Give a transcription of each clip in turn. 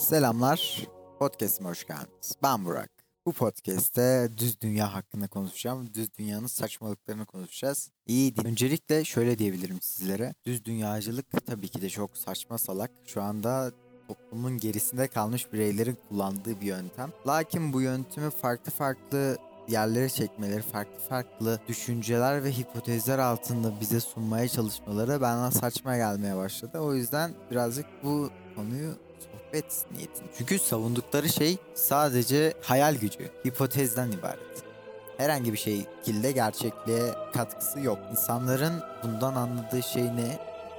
Selamlar. Podcast'ime hoş geldiniz. Ben Burak. Bu podcast'te düz dünya hakkında konuşacağım. Düz dünyanın saçmalıklarını konuşacağız. İyi değil. Öncelikle şöyle diyebilirim sizlere. Düz dünyacılık tabii ki de çok saçma salak. Şu anda toplumun gerisinde kalmış bireylerin kullandığı bir yöntem. Lakin bu yöntemi farklı farklı yerlere çekmeleri, farklı farklı düşünceler ve hipotezler altında bize sunmaya çalışmaları bana saçma gelmeye başladı. O yüzden birazcık bu konuyu sohbet niyetinde. Çünkü savundukları şey sadece hayal gücü, hipotezden ibaret. Herhangi bir şekilde gerçekliğe katkısı yok. İnsanların bundan anladığı şey ne?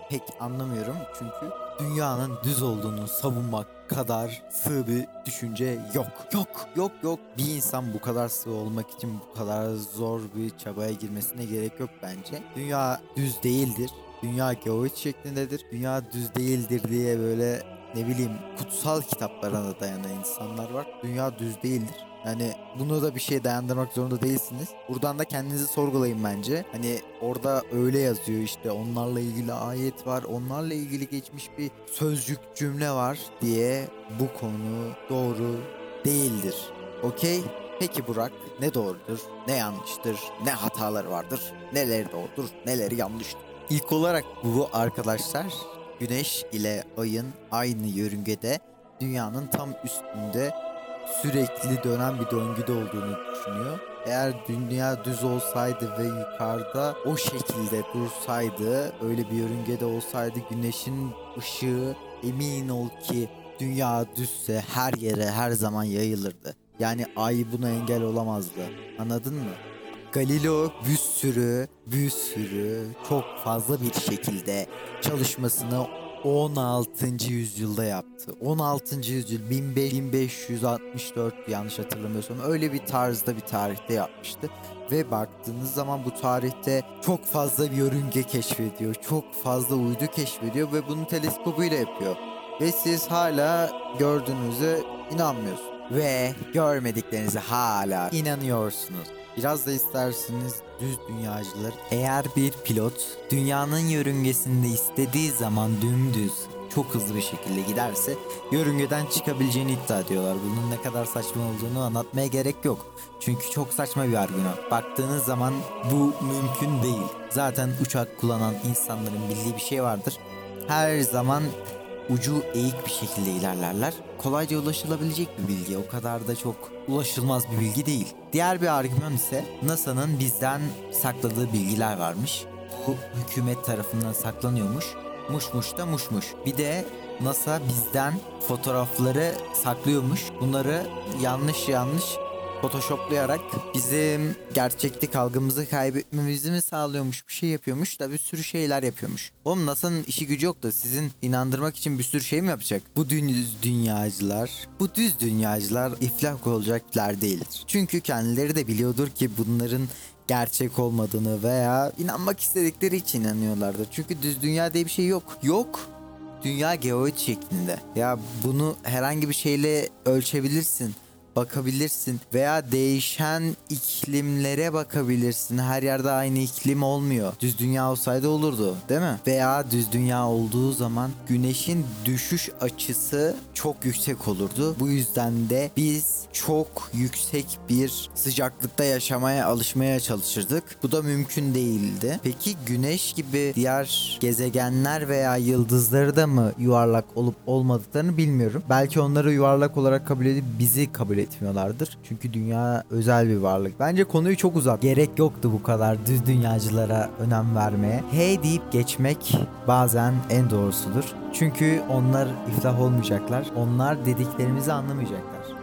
Pek anlamıyorum çünkü dünyanın düz olduğunu savunmak kadar sığ bir düşünce yok. Yok, yok, yok. Bir insan bu kadar sığ olmak için bu kadar zor bir çabaya girmesine gerek yok bence. Dünya düz değildir. Dünya geoid şeklindedir. Dünya düz değildir diye böyle ne bileyim kutsal kitaplara da dayanan insanlar var. Dünya düz değildir. Yani bunu da bir şeye dayandırmak zorunda değilsiniz. Buradan da kendinizi sorgulayın bence. Hani orada öyle yazıyor işte onlarla ilgili ayet var. Onlarla ilgili geçmiş bir sözcük cümle var diye bu konu doğru değildir. Okey? Peki Burak ne doğrudur, ne yanlıştır, ne hataları vardır, neleri doğrudur, neleri yanlıştır? İlk olarak bu arkadaşlar Güneş ile Ay'ın aynı yörüngede dünyanın tam üstünde sürekli dönen bir döngüde olduğunu düşünüyor. Eğer dünya düz olsaydı ve yukarıda o şekilde dursaydı, öyle bir yörüngede olsaydı güneşin ışığı emin ol ki dünya düzse her yere her zaman yayılırdı. Yani ay buna engel olamazdı. Anladın mı? Galileo bir sürü, bir sürü çok fazla bir şekilde çalışmasını 16. yüzyılda yaptı. 16. yüzyıl 1564 yanlış hatırlamıyorsam öyle bir tarzda bir tarihte yapmıştı. Ve baktığınız zaman bu tarihte çok fazla bir yörünge keşfediyor. Çok fazla uydu keşfediyor ve bunu teleskopuyla yapıyor. Ve siz hala gördüğünüze inanmıyorsunuz. Ve görmediklerinize hala inanıyorsunuz. Biraz da isterseniz düz dünyacılar eğer bir pilot dünyanın yörüngesinde istediği zaman dümdüz çok hızlı bir şekilde giderse yörüngeden çıkabileceğini iddia ediyorlar. Bunun ne kadar saçma olduğunu anlatmaya gerek yok. Çünkü çok saçma bir argüman. Baktığınız zaman bu mümkün değil. Zaten uçak kullanan insanların bildiği bir şey vardır. Her zaman ucu eğik bir şekilde ilerlerler. Kolayca ulaşılabilecek bir bilgi. O kadar da çok ulaşılmaz bir bilgi değil. Diğer bir argüman ise NASA'nın bizden sakladığı bilgiler varmış. Bu hükümet tarafından saklanıyormuş. Muşmuş da muşmuş. Bir de NASA bizden fotoğrafları saklıyormuş. Bunları yanlış yanlış photoshoplayarak bizim gerçeklik algımızı kaybetmemizi mi sağlıyormuş bir şey yapıyormuş da bir sürü şeyler yapıyormuş. Oğlum NASA'nın işi gücü yok da sizin inandırmak için bir sürü şey mi yapacak? Bu düz dünyacılar, bu düz dünyacılar iflah olacaklar değildir. Çünkü kendileri de biliyordur ki bunların gerçek olmadığını veya inanmak istedikleri için inanıyorlardır. Çünkü düz dünya diye bir şey yok. Yok. Dünya geoid şeklinde. Ya bunu herhangi bir şeyle ölçebilirsin bakabilirsin veya değişen iklimlere bakabilirsin. Her yerde aynı iklim olmuyor. Düz dünya olsaydı olurdu, değil mi? Veya düz dünya olduğu zaman güneşin düşüş açısı çok yüksek olurdu. Bu yüzden de biz çok yüksek bir sıcaklıkta yaşamaya alışmaya çalışırdık. Bu da mümkün değildi. Peki güneş gibi diğer gezegenler veya yıldızları da mı yuvarlak olup olmadıklarını bilmiyorum. Belki onları yuvarlak olarak kabul edip bizi kabul etmiyorlardır. Çünkü dünya özel bir varlık. Bence konuyu çok uzak. Gerek yoktu bu kadar düz dünyacılara önem vermeye. Hey deyip geçmek bazen en doğrusudur. Çünkü onlar iflah olmayacaklar. Onlar dediklerimizi anlamayacaklar.